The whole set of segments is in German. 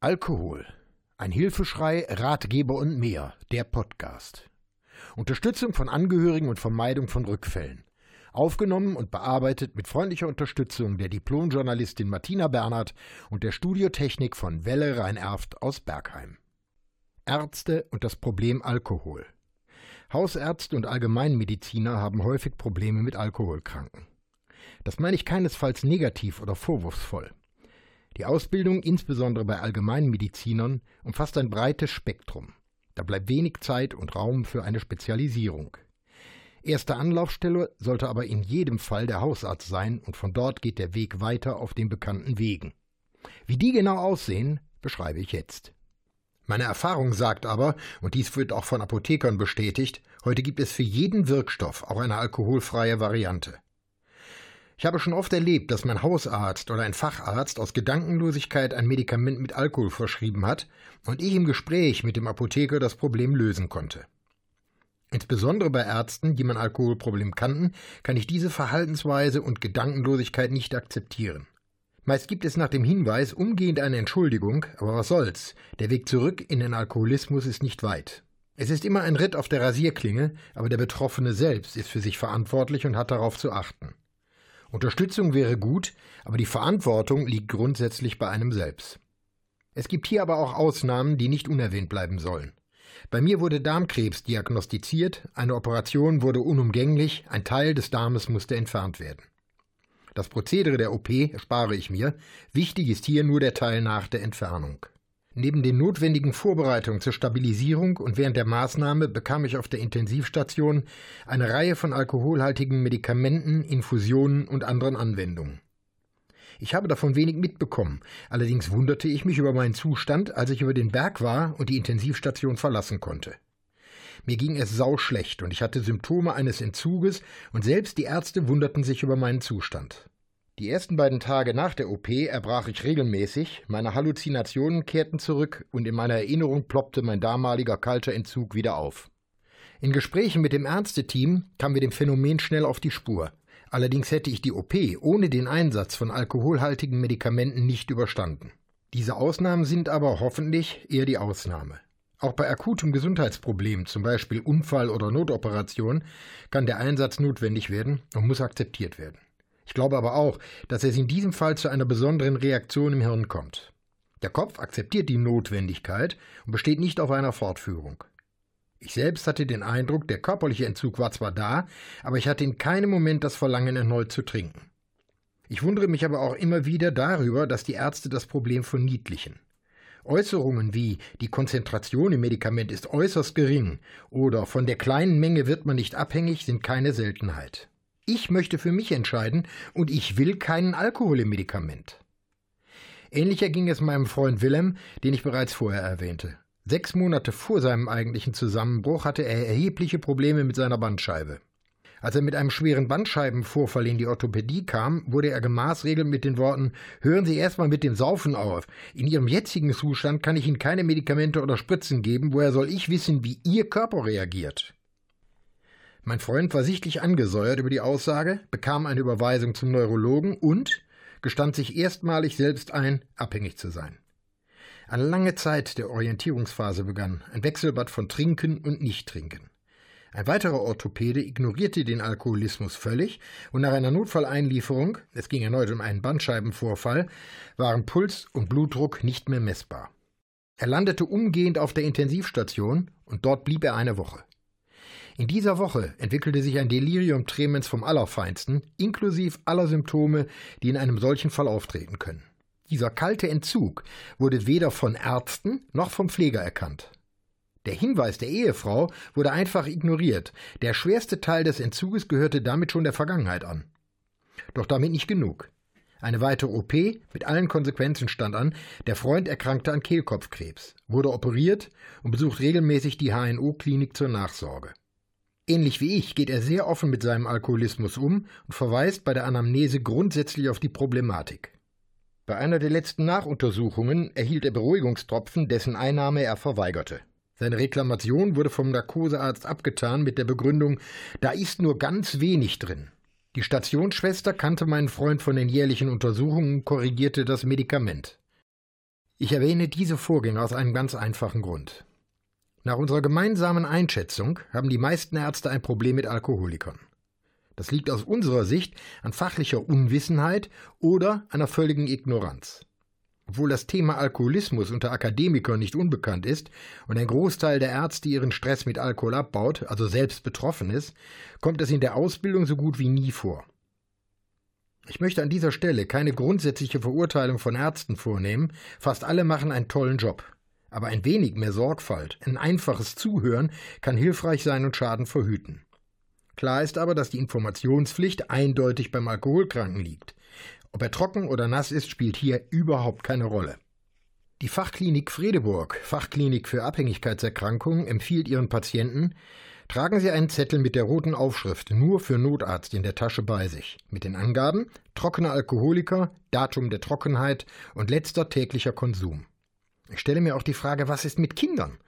Alkohol. Ein Hilfeschrei, Ratgeber und mehr. Der Podcast. Unterstützung von Angehörigen und Vermeidung von Rückfällen. Aufgenommen und bearbeitet mit freundlicher Unterstützung der Diplomjournalistin Martina Bernhard und der Studiotechnik von Welle Rhein-Erft aus Bergheim. Ärzte und das Problem Alkohol. Hausärzte und Allgemeinmediziner haben häufig Probleme mit Alkoholkranken. Das meine ich keinesfalls negativ oder vorwurfsvoll. Die Ausbildung, insbesondere bei Allgemeinmedizinern, umfasst ein breites Spektrum. Da bleibt wenig Zeit und Raum für eine Spezialisierung. Erste Anlaufstelle sollte aber in jedem Fall der Hausarzt sein und von dort geht der Weg weiter auf den bekannten Wegen. Wie die genau aussehen, beschreibe ich jetzt. Meine Erfahrung sagt aber, und dies wird auch von Apothekern bestätigt, heute gibt es für jeden Wirkstoff auch eine alkoholfreie Variante. Ich habe schon oft erlebt, dass mein Hausarzt oder ein Facharzt aus Gedankenlosigkeit ein Medikament mit Alkohol verschrieben hat und ich im Gespräch mit dem Apotheker das Problem lösen konnte. Insbesondere bei Ärzten, die mein Alkoholproblem kannten, kann ich diese Verhaltensweise und Gedankenlosigkeit nicht akzeptieren. Meist gibt es nach dem Hinweis umgehend eine Entschuldigung, aber was soll's, der Weg zurück in den Alkoholismus ist nicht weit. Es ist immer ein Ritt auf der Rasierklinge, aber der Betroffene selbst ist für sich verantwortlich und hat darauf zu achten. Unterstützung wäre gut, aber die Verantwortung liegt grundsätzlich bei einem selbst. Es gibt hier aber auch Ausnahmen, die nicht unerwähnt bleiben sollen. Bei mir wurde Darmkrebs diagnostiziert, eine Operation wurde unumgänglich, ein Teil des Darmes musste entfernt werden. Das Prozedere der OP spare ich mir, wichtig ist hier nur der Teil nach der Entfernung. Neben den notwendigen Vorbereitungen zur Stabilisierung und während der Maßnahme bekam ich auf der Intensivstation eine Reihe von alkoholhaltigen Medikamenten, Infusionen und anderen Anwendungen. Ich habe davon wenig mitbekommen, allerdings wunderte ich mich über meinen Zustand, als ich über den Berg war und die Intensivstation verlassen konnte. Mir ging es sauschlecht und ich hatte Symptome eines Entzuges und selbst die Ärzte wunderten sich über meinen Zustand. Die ersten beiden Tage nach der OP erbrach ich regelmäßig, meine Halluzinationen kehrten zurück und in meiner Erinnerung ploppte mein damaliger kalter Entzug wieder auf. In Gesprächen mit dem Ärzteteam kam mir dem Phänomen schnell auf die Spur. Allerdings hätte ich die OP ohne den Einsatz von alkoholhaltigen Medikamenten nicht überstanden. Diese Ausnahmen sind aber hoffentlich eher die Ausnahme. Auch bei akutem Gesundheitsproblem, zum Beispiel Unfall oder Notoperation, kann der Einsatz notwendig werden und muss akzeptiert werden. Ich glaube aber auch, dass es in diesem Fall zu einer besonderen Reaktion im Hirn kommt. Der Kopf akzeptiert die Notwendigkeit und besteht nicht auf einer Fortführung. Ich selbst hatte den Eindruck, der körperliche Entzug war zwar da, aber ich hatte in keinem Moment das Verlangen, erneut zu trinken. Ich wundere mich aber auch immer wieder darüber, dass die Ärzte das Problem verniedlichen. Äußerungen wie die Konzentration im Medikament ist äußerst gering oder von der kleinen Menge wird man nicht abhängig sind keine Seltenheit. Ich möchte für mich entscheiden und ich will keinen Alkohol im Medikament. Ähnlicher ging es meinem Freund Willem, den ich bereits vorher erwähnte. Sechs Monate vor seinem eigentlichen Zusammenbruch hatte er erhebliche Probleme mit seiner Bandscheibe. Als er mit einem schweren Bandscheibenvorfall in die Orthopädie kam, wurde er gemaßregelt mit den Worten Hören Sie erstmal mit dem Saufen auf. In Ihrem jetzigen Zustand kann ich Ihnen keine Medikamente oder Spritzen geben, woher soll ich wissen, wie Ihr Körper reagiert? Mein Freund war sichtlich angesäuert über die Aussage, bekam eine Überweisung zum Neurologen und gestand sich erstmalig selbst ein, abhängig zu sein. Eine lange Zeit der Orientierungsphase begann, ein Wechselbad von Trinken und Nichttrinken. Ein weiterer Orthopäde ignorierte den Alkoholismus völlig und nach einer Notfalleinlieferung, es ging erneut um einen Bandscheibenvorfall, waren Puls und Blutdruck nicht mehr messbar. Er landete umgehend auf der Intensivstation und dort blieb er eine Woche. In dieser Woche entwickelte sich ein Delirium tremens vom Allerfeinsten, inklusive aller Symptome, die in einem solchen Fall auftreten können. Dieser kalte Entzug wurde weder von Ärzten noch vom Pfleger erkannt. Der Hinweis der Ehefrau wurde einfach ignoriert. Der schwerste Teil des Entzuges gehörte damit schon der Vergangenheit an. Doch damit nicht genug. Eine weitere OP mit allen Konsequenzen stand an. Der Freund erkrankte an Kehlkopfkrebs, wurde operiert und besucht regelmäßig die HNO-Klinik zur Nachsorge. Ähnlich wie ich geht er sehr offen mit seinem Alkoholismus um und verweist bei der Anamnese grundsätzlich auf die Problematik. Bei einer der letzten Nachuntersuchungen erhielt er Beruhigungstropfen, dessen Einnahme er verweigerte. Seine Reklamation wurde vom Narkosearzt abgetan mit der Begründung, da ist nur ganz wenig drin. Die Stationsschwester kannte meinen Freund von den jährlichen Untersuchungen und korrigierte das Medikament. Ich erwähne diese Vorgänge aus einem ganz einfachen Grund. Nach unserer gemeinsamen Einschätzung haben die meisten Ärzte ein Problem mit Alkoholikern. Das liegt aus unserer Sicht an fachlicher Unwissenheit oder einer völligen Ignoranz. Obwohl das Thema Alkoholismus unter Akademikern nicht unbekannt ist und ein Großteil der Ärzte ihren Stress mit Alkohol abbaut, also selbst betroffen ist, kommt es in der Ausbildung so gut wie nie vor. Ich möchte an dieser Stelle keine grundsätzliche Verurteilung von Ärzten vornehmen, fast alle machen einen tollen Job. Aber ein wenig mehr Sorgfalt, ein einfaches Zuhören kann hilfreich sein und Schaden verhüten. Klar ist aber, dass die Informationspflicht eindeutig beim Alkoholkranken liegt. Ob er trocken oder nass ist, spielt hier überhaupt keine Rolle. Die Fachklinik Fredeburg, Fachklinik für Abhängigkeitserkrankungen, empfiehlt ihren Patienten, tragen Sie einen Zettel mit der roten Aufschrift nur für Notarzt in der Tasche bei sich, mit den Angaben trockener Alkoholiker, Datum der Trockenheit und letzter täglicher Konsum. Ich stelle mir auch die Frage, was ist mit Kindern?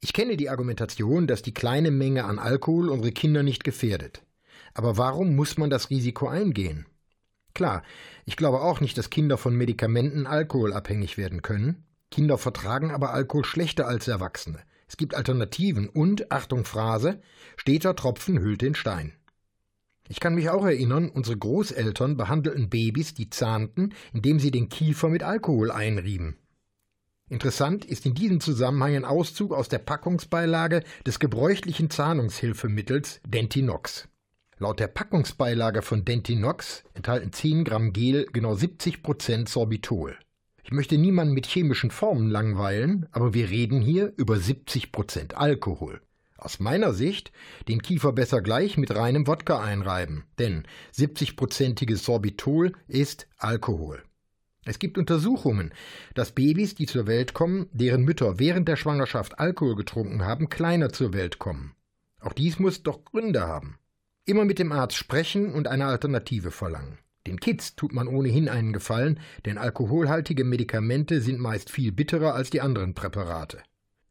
Ich kenne die Argumentation, dass die kleine Menge an Alkohol unsere Kinder nicht gefährdet. Aber warum muss man das Risiko eingehen? Klar, ich glaube auch nicht, dass Kinder von Medikamenten alkoholabhängig werden können. Kinder vertragen aber Alkohol schlechter als Erwachsene. Es gibt Alternativen und, Achtung Phrase, steter Tropfen hüllt den Stein. Ich kann mich auch erinnern, unsere Großeltern behandelten Babys, die zahnten, indem sie den Kiefer mit Alkohol einrieben. Interessant ist in diesem Zusammenhang ein Auszug aus der Packungsbeilage des gebräuchlichen Zahnungshilfemittels Dentinox. Laut der Packungsbeilage von Dentinox enthalten 10 Gramm Gel genau 70 Prozent Sorbitol. Ich möchte niemanden mit chemischen Formen langweilen, aber wir reden hier über 70 Prozent Alkohol. Aus meiner Sicht den Kiefer besser gleich mit reinem Wodka einreiben, denn 70-prozentiges Sorbitol ist Alkohol. Es gibt Untersuchungen, dass Babys, die zur Welt kommen, deren Mütter während der Schwangerschaft Alkohol getrunken haben, kleiner zur Welt kommen. Auch dies muss doch Gründe haben. Immer mit dem Arzt sprechen und eine Alternative verlangen. Den Kids tut man ohnehin einen Gefallen, denn alkoholhaltige Medikamente sind meist viel bitterer als die anderen Präparate.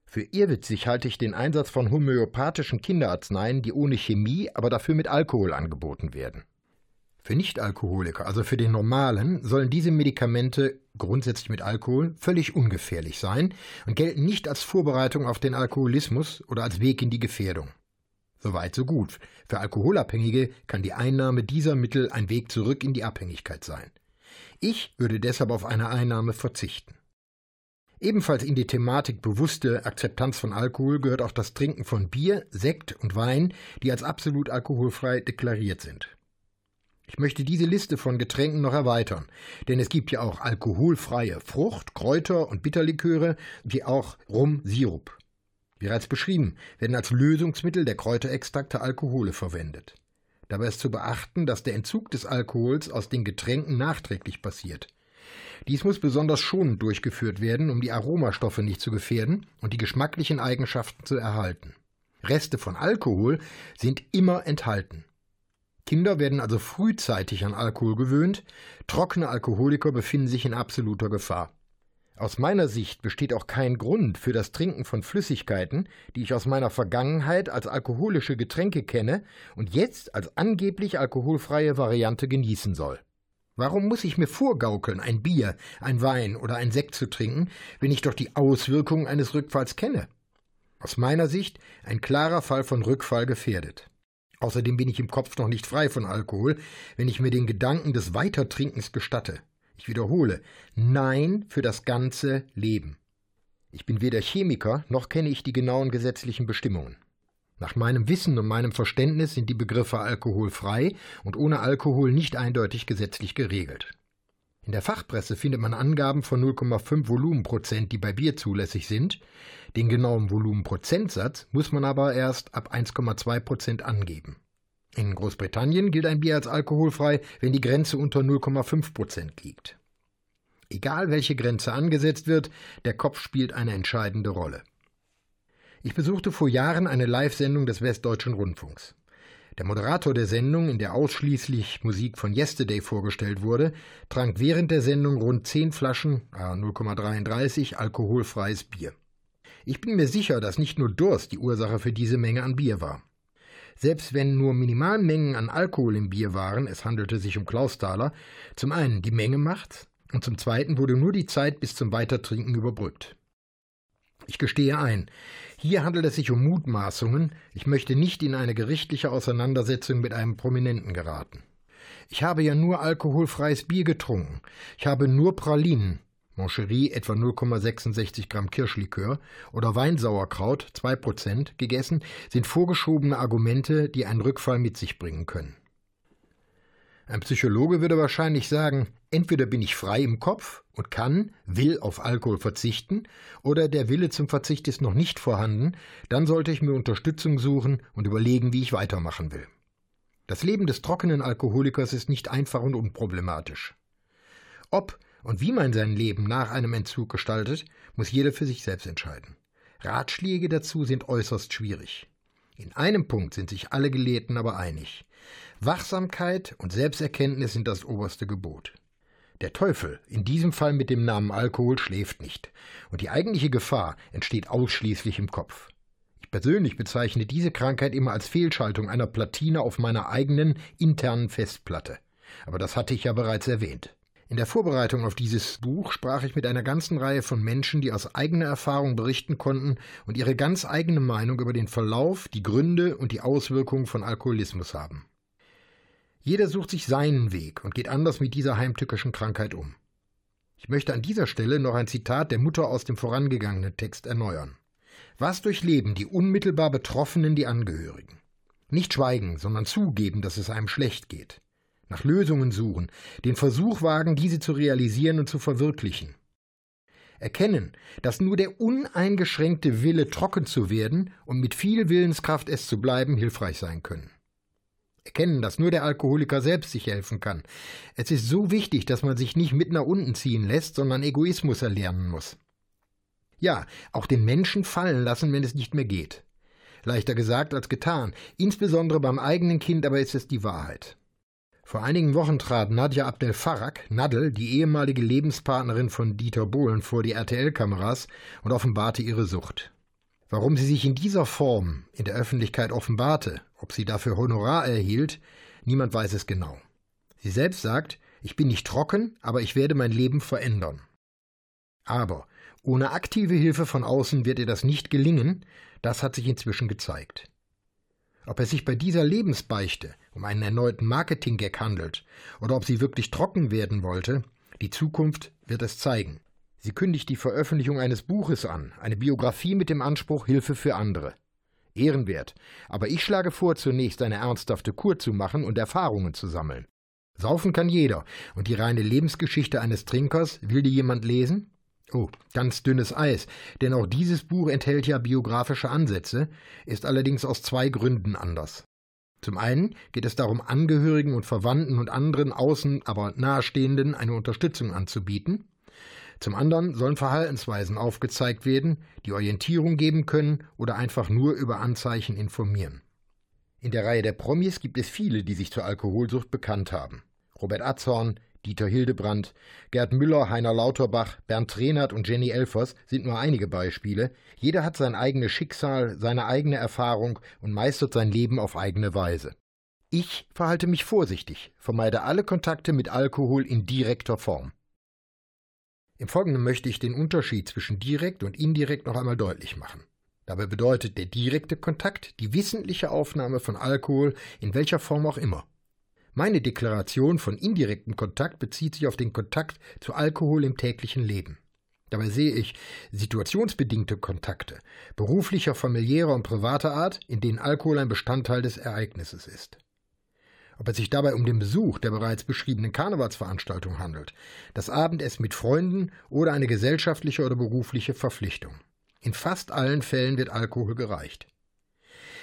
Für irrwitzig halte ich den Einsatz von homöopathischen Kinderarzneien, die ohne Chemie, aber dafür mit Alkohol angeboten werden. Für Nichtalkoholiker, also für den Normalen, sollen diese Medikamente grundsätzlich mit Alkohol völlig ungefährlich sein und gelten nicht als Vorbereitung auf den Alkoholismus oder als Weg in die Gefährdung. Soweit so gut. Für Alkoholabhängige kann die Einnahme dieser Mittel ein Weg zurück in die Abhängigkeit sein. Ich würde deshalb auf eine Einnahme verzichten. Ebenfalls in die Thematik bewusste Akzeptanz von Alkohol gehört auch das Trinken von Bier, Sekt und Wein, die als absolut alkoholfrei deklariert sind. Ich möchte diese Liste von Getränken noch erweitern, denn es gibt ja auch alkoholfreie Frucht-, Kräuter- und Bitterliköre, wie auch Rum, Sirup. Wie bereits beschrieben, werden als Lösungsmittel der Kräuterextrakte Alkohole verwendet. Dabei ist zu beachten, dass der Entzug des Alkohols aus den Getränken nachträglich passiert. Dies muss besonders schonend durchgeführt werden, um die Aromastoffe nicht zu gefährden und die geschmacklichen Eigenschaften zu erhalten. Reste von Alkohol sind immer enthalten. Kinder werden also frühzeitig an Alkohol gewöhnt, trockene Alkoholiker befinden sich in absoluter Gefahr. Aus meiner Sicht besteht auch kein Grund für das Trinken von Flüssigkeiten, die ich aus meiner Vergangenheit als alkoholische Getränke kenne und jetzt als angeblich alkoholfreie Variante genießen soll. Warum muss ich mir vorgaukeln, ein Bier, ein Wein oder ein Sekt zu trinken, wenn ich doch die Auswirkungen eines Rückfalls kenne? Aus meiner Sicht ein klarer Fall von Rückfall gefährdet. Außerdem bin ich im Kopf noch nicht frei von Alkohol, wenn ich mir den Gedanken des Weitertrinkens gestatte. Ich wiederhole, nein für das ganze Leben. Ich bin weder Chemiker, noch kenne ich die genauen gesetzlichen Bestimmungen. Nach meinem Wissen und meinem Verständnis sind die Begriffe alkoholfrei und ohne Alkohol nicht eindeutig gesetzlich geregelt. In der Fachpresse findet man Angaben von 0,5 Volumenprozent, die bei Bier zulässig sind. Den genauen Volumenprozentsatz muss man aber erst ab 1,2 Prozent angeben. In Großbritannien gilt ein Bier als alkoholfrei, wenn die Grenze unter 0,5 Prozent liegt. Egal welche Grenze angesetzt wird, der Kopf spielt eine entscheidende Rolle. Ich besuchte vor Jahren eine Live-Sendung des Westdeutschen Rundfunks. Der Moderator der Sendung, in der ausschließlich Musik von Yesterday vorgestellt wurde, trank während der Sendung rund zehn Flaschen, 0,33 alkoholfreies Bier. Ich bin mir sicher, dass nicht nur Durst die Ursache für diese Menge an Bier war. Selbst wenn nur Minimalmengen an Alkohol im Bier waren, es handelte sich um Klausthaler, zum einen die Menge macht, und zum Zweiten wurde nur die Zeit bis zum Weitertrinken überbrückt. Ich gestehe ein, hier handelt es sich um Mutmaßungen, ich möchte nicht in eine gerichtliche Auseinandersetzung mit einem Prominenten geraten. Ich habe ja nur alkoholfreies Bier getrunken, ich habe nur Pralinen, Moncherie etwa 0,66 Gramm Kirschlikör oder Weinsauerkraut 2 Prozent gegessen, sind vorgeschobene Argumente, die einen Rückfall mit sich bringen können. Ein Psychologe würde wahrscheinlich sagen, entweder bin ich frei im Kopf und kann, will auf Alkohol verzichten, oder der Wille zum Verzicht ist noch nicht vorhanden, dann sollte ich mir Unterstützung suchen und überlegen, wie ich weitermachen will. Das Leben des trockenen Alkoholikers ist nicht einfach und unproblematisch. Ob und wie man sein Leben nach einem Entzug gestaltet, muss jeder für sich selbst entscheiden. Ratschläge dazu sind äußerst schwierig. In einem Punkt sind sich alle Gelehrten aber einig. Wachsamkeit und Selbsterkenntnis sind das oberste Gebot. Der Teufel, in diesem Fall mit dem Namen Alkohol, schläft nicht, und die eigentliche Gefahr entsteht ausschließlich im Kopf. Ich persönlich bezeichne diese Krankheit immer als Fehlschaltung einer Platine auf meiner eigenen internen Festplatte. Aber das hatte ich ja bereits erwähnt. In der Vorbereitung auf dieses Buch sprach ich mit einer ganzen Reihe von Menschen, die aus eigener Erfahrung berichten konnten und ihre ganz eigene Meinung über den Verlauf, die Gründe und die Auswirkungen von Alkoholismus haben. Jeder sucht sich seinen Weg und geht anders mit dieser heimtückischen Krankheit um. Ich möchte an dieser Stelle noch ein Zitat der Mutter aus dem vorangegangenen Text erneuern. Was durchleben die unmittelbar Betroffenen die Angehörigen? Nicht schweigen, sondern zugeben, dass es einem schlecht geht. Nach Lösungen suchen, den Versuch wagen, diese zu realisieren und zu verwirklichen. Erkennen, dass nur der uneingeschränkte Wille, trocken zu werden und mit viel Willenskraft es zu bleiben, hilfreich sein können. Erkennen, dass nur der Alkoholiker selbst sich helfen kann. Es ist so wichtig, dass man sich nicht mit nach unten ziehen lässt, sondern Egoismus erlernen muss. Ja, auch den Menschen fallen lassen, wenn es nicht mehr geht. Leichter gesagt als getan, insbesondere beim eigenen Kind aber ist es die Wahrheit. Vor einigen Wochen trat Nadja Abdel Farag, Nadel, die ehemalige Lebenspartnerin von Dieter Bohlen, vor die RTL-Kameras und offenbarte ihre Sucht. Warum sie sich in dieser Form in der Öffentlichkeit offenbarte, ob sie dafür Honorar erhielt, niemand weiß es genau. Sie selbst sagt, ich bin nicht trocken, aber ich werde mein Leben verändern. Aber ohne aktive Hilfe von außen wird ihr das nicht gelingen, das hat sich inzwischen gezeigt. Ob es sich bei dieser Lebensbeichte um einen erneuten Marketing-Gag handelt oder ob sie wirklich trocken werden wollte, die Zukunft wird es zeigen. Sie kündigt die Veröffentlichung eines Buches an, eine Biografie mit dem Anspruch Hilfe für andere. Ehrenwert, aber ich schlage vor, zunächst eine ernsthafte Kur zu machen und Erfahrungen zu sammeln. Saufen kann jeder, und die reine Lebensgeschichte eines Trinkers, will die jemand lesen? Oh, ganz dünnes Eis, denn auch dieses Buch enthält ja biografische Ansätze, ist allerdings aus zwei Gründen anders. Zum einen geht es darum, Angehörigen und Verwandten und anderen außen, aber nahestehenden eine Unterstützung anzubieten. Zum anderen sollen Verhaltensweisen aufgezeigt werden, die Orientierung geben können oder einfach nur über Anzeichen informieren. In der Reihe der Promis gibt es viele, die sich zur Alkoholsucht bekannt haben. Robert Atzhorn, Dieter Hildebrandt, Gerd Müller, Heiner Lauterbach, Bernd Trenert und Jenny Elfers sind nur einige Beispiele. Jeder hat sein eigenes Schicksal, seine eigene Erfahrung und meistert sein Leben auf eigene Weise. Ich verhalte mich vorsichtig, vermeide alle Kontakte mit Alkohol in direkter Form. Im Folgenden möchte ich den Unterschied zwischen direkt und indirekt noch einmal deutlich machen. Dabei bedeutet der direkte Kontakt die wissentliche Aufnahme von Alkohol in welcher Form auch immer. Meine Deklaration von indirektem Kontakt bezieht sich auf den Kontakt zu Alkohol im täglichen Leben. Dabei sehe ich situationsbedingte Kontakte, beruflicher, familiärer und privater Art, in denen Alkohol ein Bestandteil des Ereignisses ist. Ob es sich dabei um den Besuch der bereits beschriebenen Karnevalsveranstaltung handelt, das Abendessen mit Freunden oder eine gesellschaftliche oder berufliche Verpflichtung. In fast allen Fällen wird Alkohol gereicht.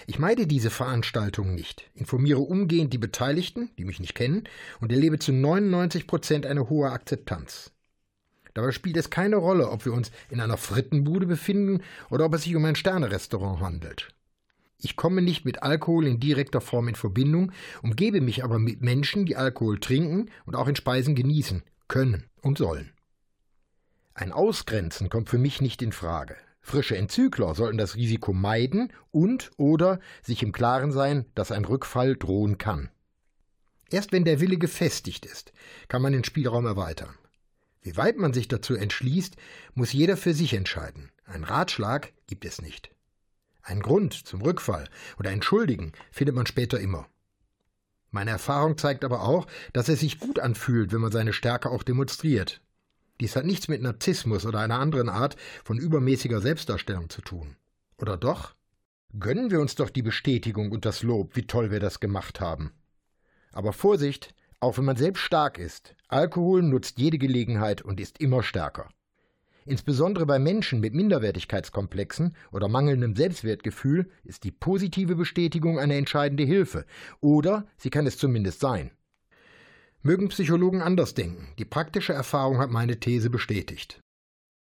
Ich meide diese Veranstaltungen nicht, informiere umgehend die Beteiligten, die mich nicht kennen, und erlebe zu 99 Prozent eine hohe Akzeptanz. Dabei spielt es keine Rolle, ob wir uns in einer Frittenbude befinden oder ob es sich um ein Sternerestaurant handelt. Ich komme nicht mit Alkohol in direkter Form in Verbindung, umgebe mich aber mit Menschen, die Alkohol trinken und auch in Speisen genießen, können und sollen. Ein Ausgrenzen kommt für mich nicht in Frage. Frische Entzügler sollten das Risiko meiden und oder sich im Klaren sein, dass ein Rückfall drohen kann. Erst wenn der Wille gefestigt ist, kann man den Spielraum erweitern. Wie weit man sich dazu entschließt, muss jeder für sich entscheiden. Ein Ratschlag gibt es nicht. Einen Grund zum Rückfall oder Entschuldigen findet man später immer. Meine Erfahrung zeigt aber auch, dass es sich gut anfühlt, wenn man seine Stärke auch demonstriert. Dies hat nichts mit Narzissmus oder einer anderen Art von übermäßiger Selbstdarstellung zu tun. Oder doch? Gönnen wir uns doch die Bestätigung und das Lob, wie toll wir das gemacht haben. Aber Vorsicht, auch wenn man selbst stark ist, Alkohol nutzt jede Gelegenheit und ist immer stärker. Insbesondere bei Menschen mit Minderwertigkeitskomplexen oder mangelndem Selbstwertgefühl ist die positive Bestätigung eine entscheidende Hilfe, oder sie kann es zumindest sein. Mögen Psychologen anders denken, die praktische Erfahrung hat meine These bestätigt.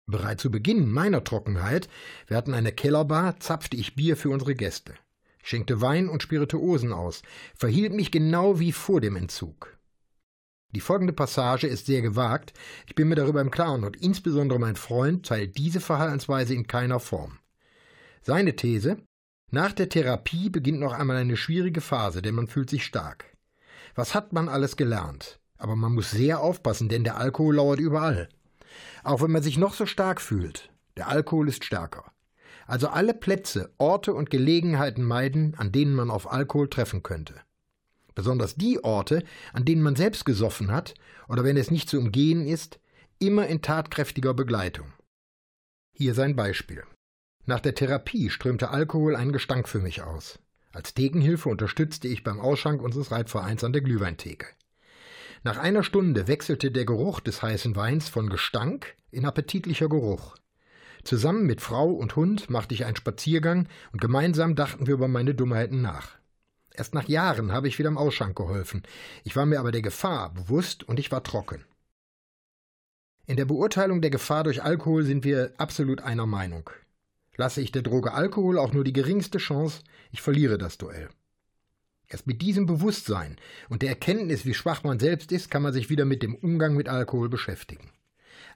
Bereits zu Beginn meiner Trockenheit, wir hatten eine Kellerbar, zapfte ich Bier für unsere Gäste, schenkte Wein und Spirituosen aus, verhielt mich genau wie vor dem Entzug. Die folgende Passage ist sehr gewagt, ich bin mir darüber im Klaren und insbesondere mein Freund teilt diese Verhaltensweise in keiner Form. Seine These Nach der Therapie beginnt noch einmal eine schwierige Phase, denn man fühlt sich stark. Was hat man alles gelernt? Aber man muss sehr aufpassen, denn der Alkohol lauert überall. Auch wenn man sich noch so stark fühlt, der Alkohol ist stärker. Also alle Plätze, Orte und Gelegenheiten meiden, an denen man auf Alkohol treffen könnte. Besonders die Orte, an denen man selbst gesoffen hat oder wenn es nicht zu umgehen ist, immer in tatkräftiger Begleitung. Hier sein Beispiel. Nach der Therapie strömte Alkohol einen Gestank für mich aus. Als Thekenhilfe unterstützte ich beim Ausschank unseres Reitvereins an der Glühweintheke. Nach einer Stunde wechselte der Geruch des heißen Weins von Gestank in appetitlicher Geruch. Zusammen mit Frau und Hund machte ich einen Spaziergang und gemeinsam dachten wir über meine Dummheiten nach. Erst nach Jahren habe ich wieder am Ausschank geholfen. Ich war mir aber der Gefahr bewusst und ich war trocken. In der Beurteilung der Gefahr durch Alkohol sind wir absolut einer Meinung. Lasse ich der Droge Alkohol auch nur die geringste Chance, ich verliere das Duell. Erst mit diesem Bewusstsein und der Erkenntnis, wie schwach man selbst ist, kann man sich wieder mit dem Umgang mit Alkohol beschäftigen.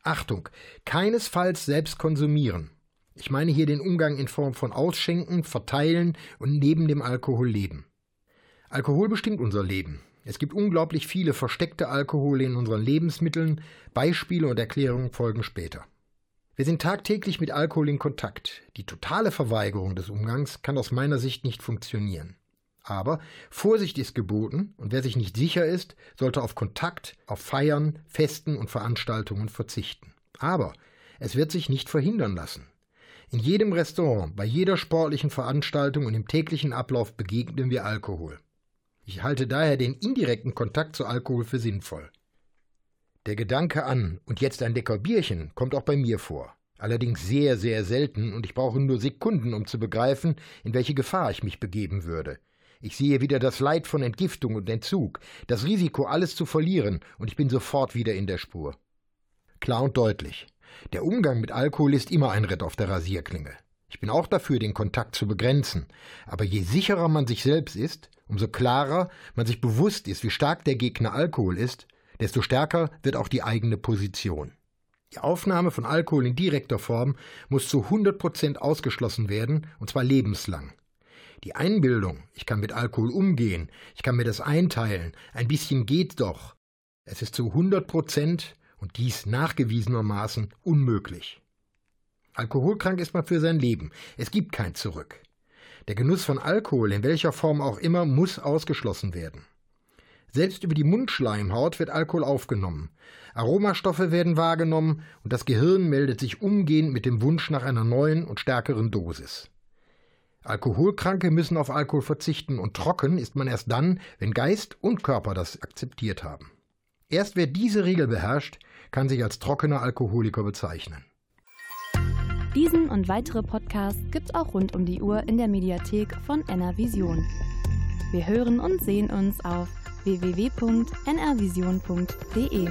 Achtung, keinesfalls selbst konsumieren. Ich meine hier den Umgang in Form von Ausschenken, Verteilen und neben dem Alkohol leben. Alkohol bestimmt unser Leben. Es gibt unglaublich viele versteckte Alkohole in unseren Lebensmitteln, Beispiele und Erklärungen folgen später. Wir sind tagtäglich mit Alkohol in Kontakt. Die totale Verweigerung des Umgangs kann aus meiner Sicht nicht funktionieren. Aber Vorsicht ist geboten und wer sich nicht sicher ist, sollte auf Kontakt, auf Feiern, Festen und Veranstaltungen verzichten. Aber es wird sich nicht verhindern lassen. In jedem Restaurant, bei jeder sportlichen Veranstaltung und im täglichen Ablauf begegnen wir Alkohol. Ich halte daher den indirekten Kontakt zu Alkohol für sinnvoll. Der Gedanke an und jetzt ein lecker Bierchen kommt auch bei mir vor. Allerdings sehr, sehr selten und ich brauche nur Sekunden, um zu begreifen, in welche Gefahr ich mich begeben würde. Ich sehe wieder das Leid von Entgiftung und Entzug, das Risiko, alles zu verlieren, und ich bin sofort wieder in der Spur. Klar und deutlich. Der Umgang mit Alkohol ist immer ein Ritt auf der Rasierklinge. Ich bin auch dafür, den Kontakt zu begrenzen. Aber je sicherer man sich selbst ist, umso klarer man sich bewusst ist, wie stark der Gegner Alkohol ist, desto stärker wird auch die eigene Position. Die Aufnahme von Alkohol in direkter Form muss zu 100 Prozent ausgeschlossen werden, und zwar lebenslang. Die Einbildung, ich kann mit Alkohol umgehen, ich kann mir das einteilen, ein bisschen geht doch. Es ist zu 100 Prozent und dies nachgewiesenermaßen unmöglich. Alkoholkrank ist man für sein Leben. Es gibt kein Zurück. Der Genuss von Alkohol, in welcher Form auch immer, muss ausgeschlossen werden. Selbst über die Mundschleimhaut wird Alkohol aufgenommen. Aromastoffe werden wahrgenommen und das Gehirn meldet sich umgehend mit dem Wunsch nach einer neuen und stärkeren Dosis. Alkoholkranke müssen auf Alkohol verzichten und trocken ist man erst dann, wenn Geist und Körper das akzeptiert haben. Erst wer diese Regel beherrscht, kann sich als trockener Alkoholiker bezeichnen. Diesen und weitere Podcasts gibt's auch rund um die Uhr in der Mediathek von NRVision. Wir hören und sehen uns auf www.nrvision.de.